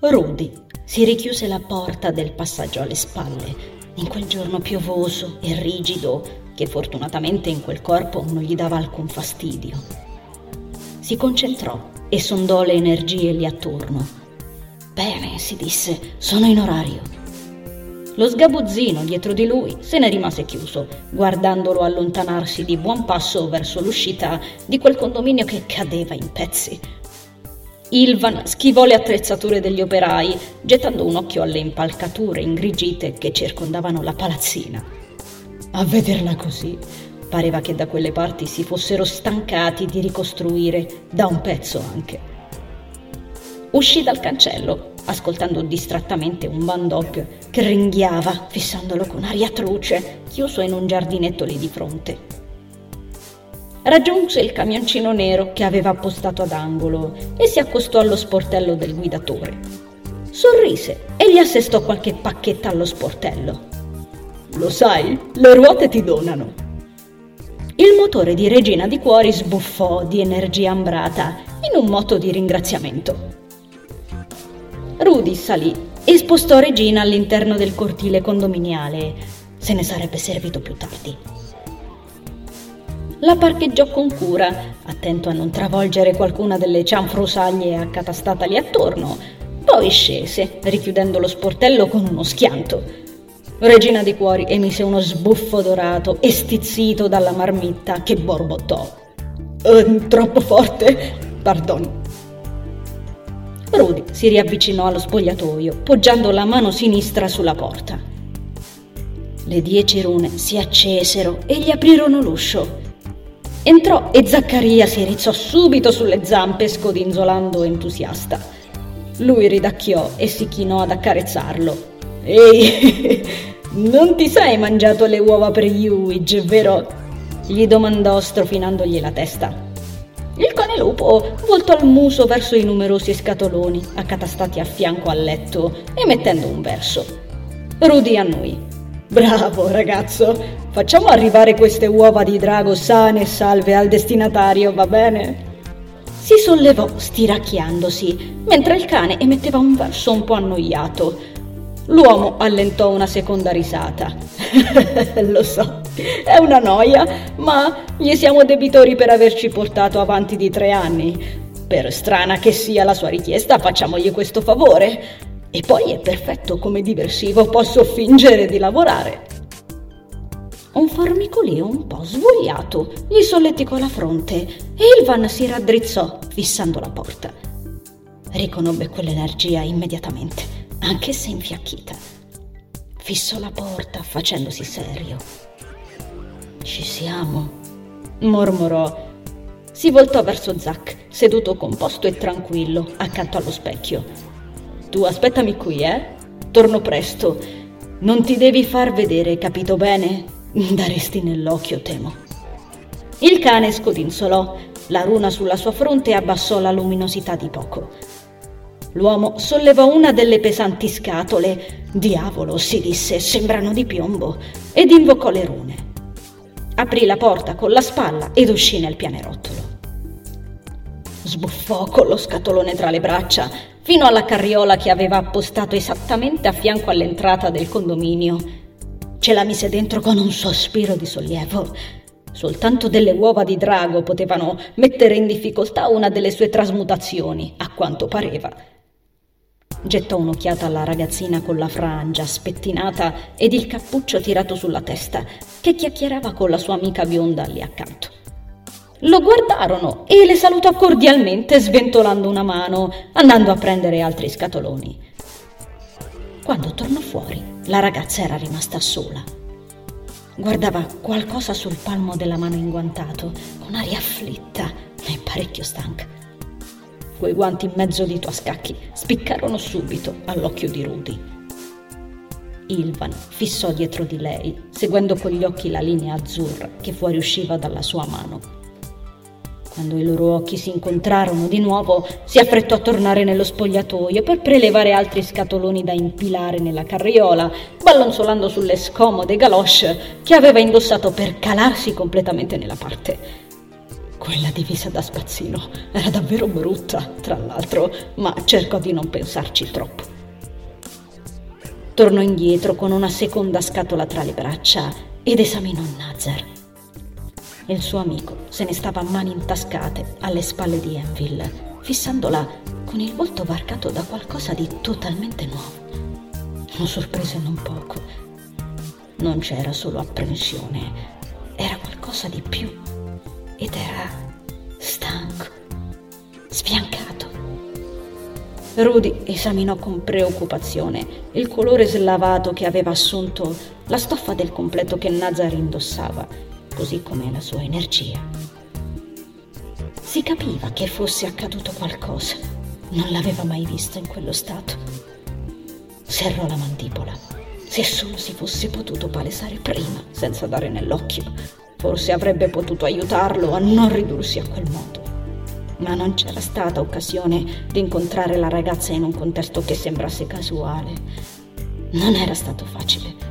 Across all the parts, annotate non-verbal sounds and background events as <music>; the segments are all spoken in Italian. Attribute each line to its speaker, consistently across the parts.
Speaker 1: Rudy si richiuse la porta del passaggio alle spalle in quel giorno piovoso e rigido che fortunatamente in quel corpo non gli dava alcun fastidio. Si concentrò e sondò le energie lì attorno. Bene, si disse, sono in orario. Lo sgabuzzino dietro di lui se ne rimase chiuso, guardandolo allontanarsi di buon passo verso l'uscita di quel condominio che cadeva in pezzi. Ilvan schivò le attrezzature degli operai, gettando un occhio alle impalcature ingrigite che circondavano la palazzina. A vederla così, pareva che da quelle parti si fossero stancati di ricostruire, da un pezzo anche. Uscì dal cancello, ascoltando distrattamente un bandog che ringhiava, fissandolo con aria truce, chiuso in un giardinetto lì di fronte raggiunse il camioncino nero che aveva appostato ad angolo e si accostò allo sportello del guidatore. Sorrise e gli assestò qualche pacchetta allo sportello. Lo sai, le ruote ti donano. Il motore di Regina di Cuori sbuffò di energia ambrata in un moto di ringraziamento. Rudy salì e spostò Regina all'interno del cortile condominiale. Se ne sarebbe servito più tardi la parcheggiò con cura, attento a non travolgere qualcuna delle cianfrusaglie accatastate lì attorno. Poi scese, richiudendo lo sportello con uno schianto. Regina di Cuori emise uno sbuffo dorato e stizzito dalla marmitta che borbottò. Uh, troppo forte? Pardon. Rudy si riavvicinò allo spogliatoio, poggiando la mano sinistra sulla porta. Le dieci rune si accesero e gli aprirono l'uscio. Entrò e Zaccaria si rizzò subito sulle zampe scodinzolando entusiasta. Lui ridacchiò e si chinò ad accarezzarlo. Ehi, <laughs> non ti sei mangiato le uova per Yuige, vero? gli domandò strofinandogli la testa. Il cane lupo voltò il muso verso i numerosi scatoloni accatastati a fianco al letto, emettendo un verso. Rudy annui. Bravo ragazzo, facciamo arrivare queste uova di drago sane e salve al destinatario, va bene? Si sollevò stiracchiandosi, mentre il cane emetteva un verso un po' annoiato. L'uomo allentò una seconda risata. <laughs> Lo so, è una noia, ma gli siamo debitori per averci portato avanti di tre anni. Per strana che sia la sua richiesta, facciamogli questo favore. E poi è perfetto come diversivo, posso fingere di lavorare. Un formicolio un po' svogliato gli solleticò la fronte e Ilvan si raddrizzò fissando la porta. Riconobbe quell'energia immediatamente, anche se infiacchita. Fissò la porta facendosi serio. Ci siamo, mormorò. Si voltò verso Zack, seduto composto e tranquillo accanto allo specchio. Tu aspettami qui, eh? Torno presto. Non ti devi far vedere, capito bene? <laughs> Daresti nell'occhio, temo. Il cane scodinzolò, la runa sulla sua fronte abbassò la luminosità di poco. L'uomo sollevò una delle pesanti scatole. Diavolo, si disse, sembrano di piombo, ed invocò le rune. Aprì la porta con la spalla ed uscì nel pianerottolo. Sbuffò con lo scatolone tra le braccia fino alla carriola che aveva appostato esattamente a fianco all'entrata del condominio. Ce la mise dentro con un sospiro di sollievo. Soltanto delle uova di drago potevano mettere in difficoltà una delle sue trasmutazioni, a quanto pareva. Gettò un'occhiata alla ragazzina con la frangia spettinata ed il cappuccio tirato sulla testa, che chiacchierava con la sua amica bionda lì accanto. Lo guardarono e le salutò cordialmente sventolando una mano, andando a prendere altri scatoloni. Quando tornò fuori, la ragazza era rimasta sola. Guardava qualcosa sul palmo della mano inguantato, con aria afflitta e parecchio stanca. Quei guanti in mezzo dito a scacchi spiccarono subito all'occhio di Rudy. Ilvan fissò dietro di lei, seguendo con gli occhi la linea azzurra che fuoriusciva dalla sua mano. Quando i loro occhi si incontrarono di nuovo, si affrettò a tornare nello spogliatoio per prelevare altri scatoloni da impilare nella carriola, ballonzolando sulle scomode galoche che aveva indossato per calarsi completamente nella parte. Quella divisa da spazzino era davvero brutta, tra l'altro, ma cercò di non pensarci troppo. Tornò indietro con una seconda scatola tra le braccia ed esaminò Nazar. Il suo amico se ne stava a mani intascate alle spalle di Enville, fissandola con il volto varcato da qualcosa di totalmente nuovo. Lo sorprese non poco. Non c'era solo apprensione, era qualcosa di più ed era stanco, sfiancato. Rudy esaminò con preoccupazione il colore slavato che aveva assunto la stoffa del completo che Nazar indossava, così come la sua energia. Si capiva che fosse accaduto qualcosa. Non l'aveva mai visto in quello stato. Serrò la mandibola. Se solo si fosse potuto palesare prima, senza dare nell'occhio, forse avrebbe potuto aiutarlo a non ridursi a quel modo. Ma non c'era stata occasione di incontrare la ragazza in un contesto che sembrasse casuale. Non era stato facile.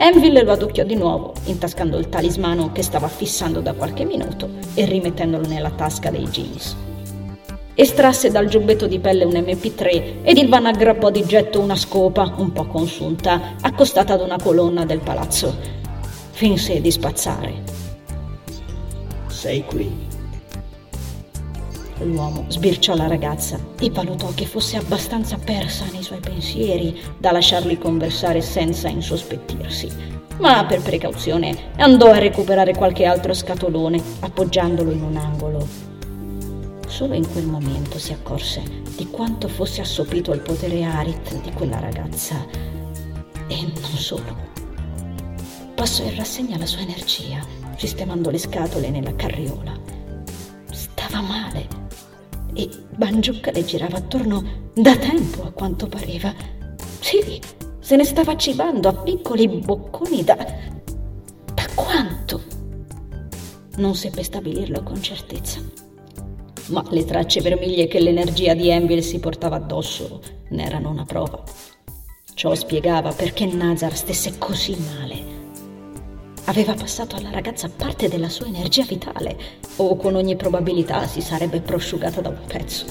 Speaker 1: Enville lo adocchiò di nuovo, intascando il talismano che stava fissando da qualche minuto e rimettendolo nella tasca dei jeans. Estrasse dal giubbetto di pelle un MP3 ed Ilvan aggrappò di getto una scopa, un po' consunta, accostata ad una colonna del palazzo. Finse di spazzare.
Speaker 2: Sei qui.
Speaker 1: L'uomo sbirciò la ragazza e valutò che fosse abbastanza persa nei suoi pensieri da lasciarli conversare senza insospettirsi. Ma per precauzione andò a recuperare qualche altro scatolone, appoggiandolo in un angolo. Solo in quel momento si accorse di quanto fosse assopito il potere Arit di quella ragazza. E non solo. Passò in rassegna la sua energia, sistemando le scatole nella carriola. Stava male e Bangiucca le girava attorno da tempo a quanto pareva. Sì, se ne stava cibando a piccoli bocconi da... da quanto? Non seppe stabilirlo con certezza. Ma le tracce vermiglie che l'energia di Envil si portava addosso ne erano una prova. Ciò spiegava perché Nazar stesse così male aveva passato alla ragazza parte della sua energia vitale o con ogni probabilità si sarebbe prosciugata da un pezzo.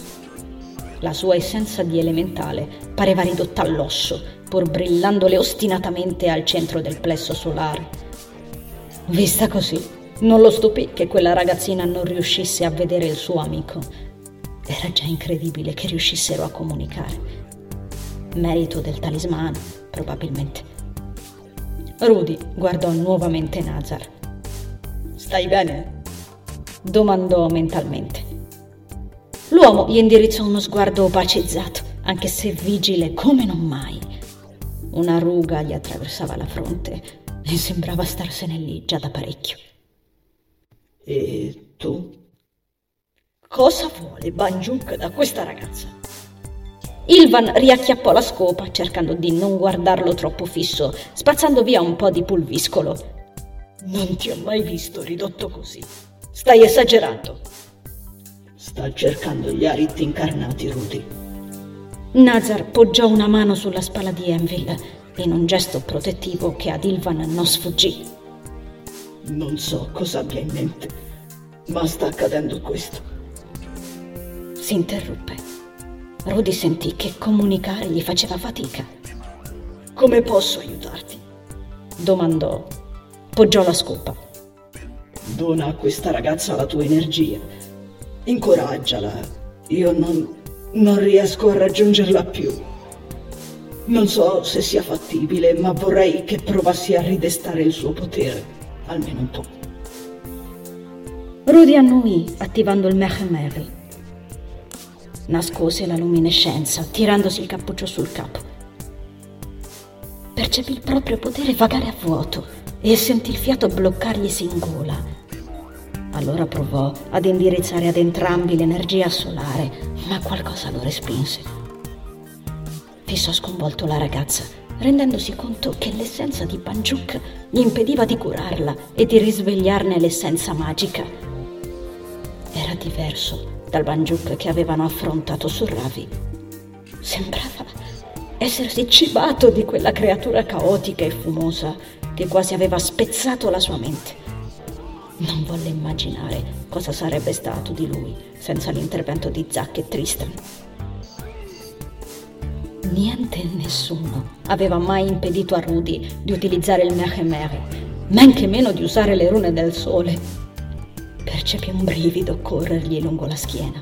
Speaker 1: La sua essenza di elementale pareva ridotta all'osso, pur brillandole ostinatamente al centro del plesso solare. Vista così, non lo stupì che quella ragazzina non riuscisse a vedere il suo amico. Era già incredibile che riuscissero a comunicare. Merito del talismano, probabilmente. Rudy guardò nuovamente Nazar.
Speaker 2: Stai bene?
Speaker 1: domandò mentalmente. L'uomo gli indirizzò uno sguardo opacizzato, anche se vigile come non mai. Una ruga gli attraversava la fronte e sembrava starsene lì già da parecchio.
Speaker 2: E tu?
Speaker 1: Cosa vuole Banjuk da questa ragazza? Ilvan riacchiappò la scopa, cercando di non guardarlo troppo fisso, spazzando via un po' di pulviscolo.
Speaker 2: Non ti ho mai visto ridotto così.
Speaker 1: Stai esagerando.
Speaker 2: Sta cercando gli Arit incarnati, Rudy.
Speaker 1: Nazar poggiò una mano sulla spalla di Enville, in un gesto protettivo che ad Ilvan non sfuggì.
Speaker 2: Non so cosa abbia in mente, ma sta accadendo questo.
Speaker 1: Si interruppe. Rudy sentì che comunicare gli faceva fatica.
Speaker 2: Come posso aiutarti?
Speaker 1: domandò. Poggiò la scopa.
Speaker 2: Dona a questa ragazza la tua energia. Incoraggiala. Io non, non riesco a raggiungerla più. Non so se sia fattibile, ma vorrei che provassi a ridestare il suo potere, almeno un po'.
Speaker 1: Rudy annuì, attivando il Mehemeri nascose la luminescenza, tirandosi il cappuccio sul capo. Percepì il proprio potere vagare a vuoto e sentì il fiato bloccarglisi in gola. Allora provò ad indirizzare ad entrambi l'energia solare, ma qualcosa lo respinse. Fissò sconvolto la ragazza, rendendosi conto che l'essenza di Panjuk gli impediva di curarla e di risvegliarne l'essenza magica. Era diverso dal Banjuk che avevano affrontato su Ravi. Sembrava essersi cibato di quella creatura caotica e fumosa che quasi aveva spezzato la sua mente. Non volle immaginare cosa sarebbe stato di lui senza l'intervento di Zack e Tristan. Niente e nessuno aveva mai impedito a Rudy di utilizzare il Mehemere, men che meno di usare le rune del sole. Percepì un brivido corrergli lungo la schiena.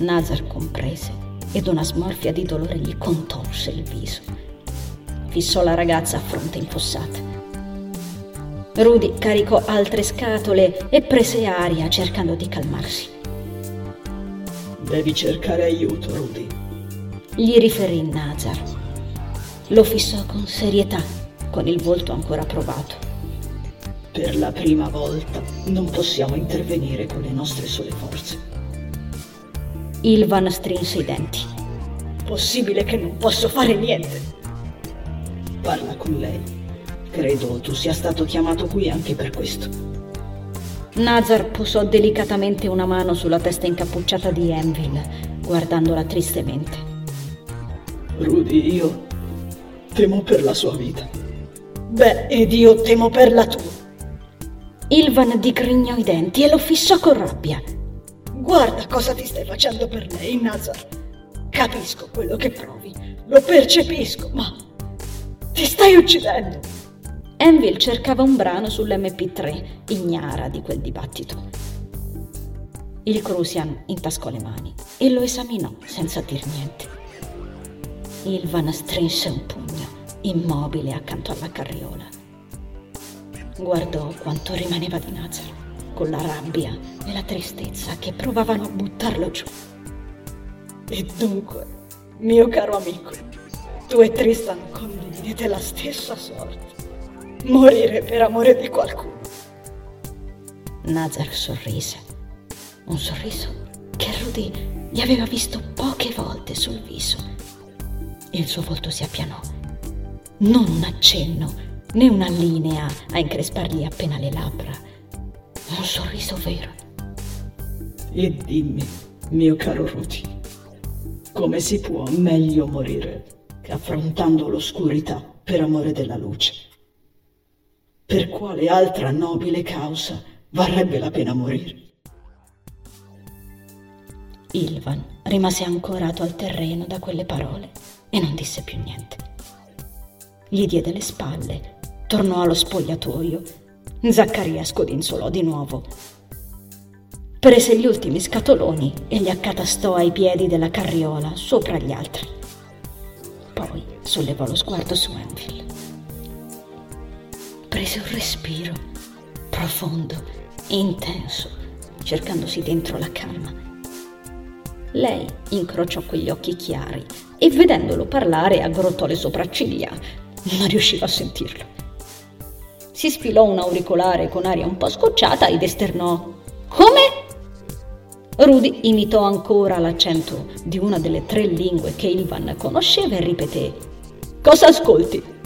Speaker 1: Nazar comprese ed una smorfia di dolore gli contorse il viso. Fissò la ragazza a fronte infossata. Rudy caricò altre scatole e prese aria cercando di calmarsi.
Speaker 2: Devi cercare aiuto, Rudy.
Speaker 1: Gli riferì Nazar. Lo fissò con serietà, con il volto ancora provato.
Speaker 2: Per la prima volta non possiamo intervenire con le nostre sole forze.
Speaker 1: Ilvan strinse i denti.
Speaker 2: Possibile che non posso fare niente. Parla con lei. Credo tu sia stato chiamato qui anche per questo.
Speaker 1: Nazar posò delicatamente una mano sulla testa incappucciata di Envil, guardandola tristemente.
Speaker 2: Rudy, io temo per la sua vita. Beh, ed io temo per la tua.
Speaker 1: Ilvan digrignò i denti e lo fissò con rabbia.
Speaker 2: Guarda cosa ti stai facendo per lei, Nazar. Capisco quello che provi, lo percepisco, ma ti stai uccidendo.
Speaker 1: Envil cercava un brano sull'MP3, ignara di quel dibattito. Il Crucian intascò le mani e lo esaminò senza dir niente. Ilvan strinse un pugno, immobile accanto alla carriola. Guardò quanto rimaneva di Nazar, con la rabbia e la tristezza che provavano a buttarlo giù.
Speaker 2: E dunque, mio caro amico, tu e Tristan condividete la stessa sorte. Morire per amore di qualcuno.
Speaker 1: Nazar sorrise. Un sorriso che Rudy gli aveva visto poche volte sul viso. Il suo volto si appianò. Non un accenno, né una linea a increspargli appena le labbra. Un sorriso vero.
Speaker 2: E dimmi, mio caro Rudy, come si può meglio morire che affrontando l'oscurità per amore della luce? per quale altra nobile causa varrebbe la pena morire?
Speaker 1: Ilvan rimase ancorato al terreno da quelle parole e non disse più niente. Gli diede le spalle, tornò allo spogliatoio. Zaccaria scodinzolò di nuovo. Prese gli ultimi scatoloni e li accatastò ai piedi della carriola sopra gli altri. Poi sollevò lo sguardo su Enfield prese un respiro profondo, intenso, cercandosi dentro la calma. Lei incrociò quegli occhi chiari e vedendolo parlare aggrottò le sopracciglia. Non riusciva a sentirlo. Si sfilò un auricolare con aria un po' scocciata ed esternò Come? Rudy imitò ancora l'accento di una delle tre lingue che Ilvan conosceva e ripeté Cosa ascolti?